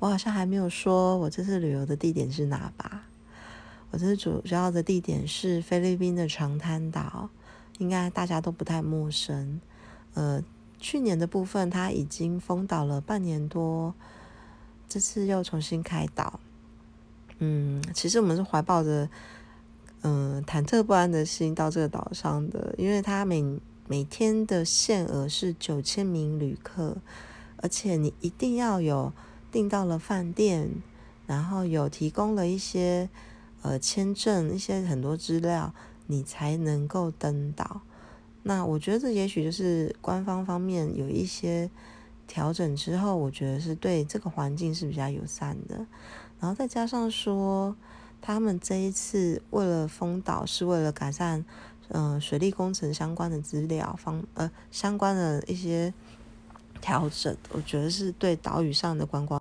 我好像还没有说我这次旅游的地点是哪吧？我这次主主要的地点是菲律宾的长滩岛，应该大家都不太陌生。呃，去年的部分它已经封岛了半年多，这次又重新开岛。嗯，其实我们是怀抱着嗯忐忑不安的心到这个岛上的，因为它每每天的限额是九千名旅客，而且你一定要有订到了饭店，然后有提供了一些呃签证、一些很多资料，你才能够登岛。那我觉得这也许就是官方方面有一些调整之后，我觉得是对这个环境是比较友善的。然后再加上说，他们这一次为了封岛，是为了改善，嗯，水利工程相关的资料方，呃，相关的一些调整，我觉得是对岛屿上的观光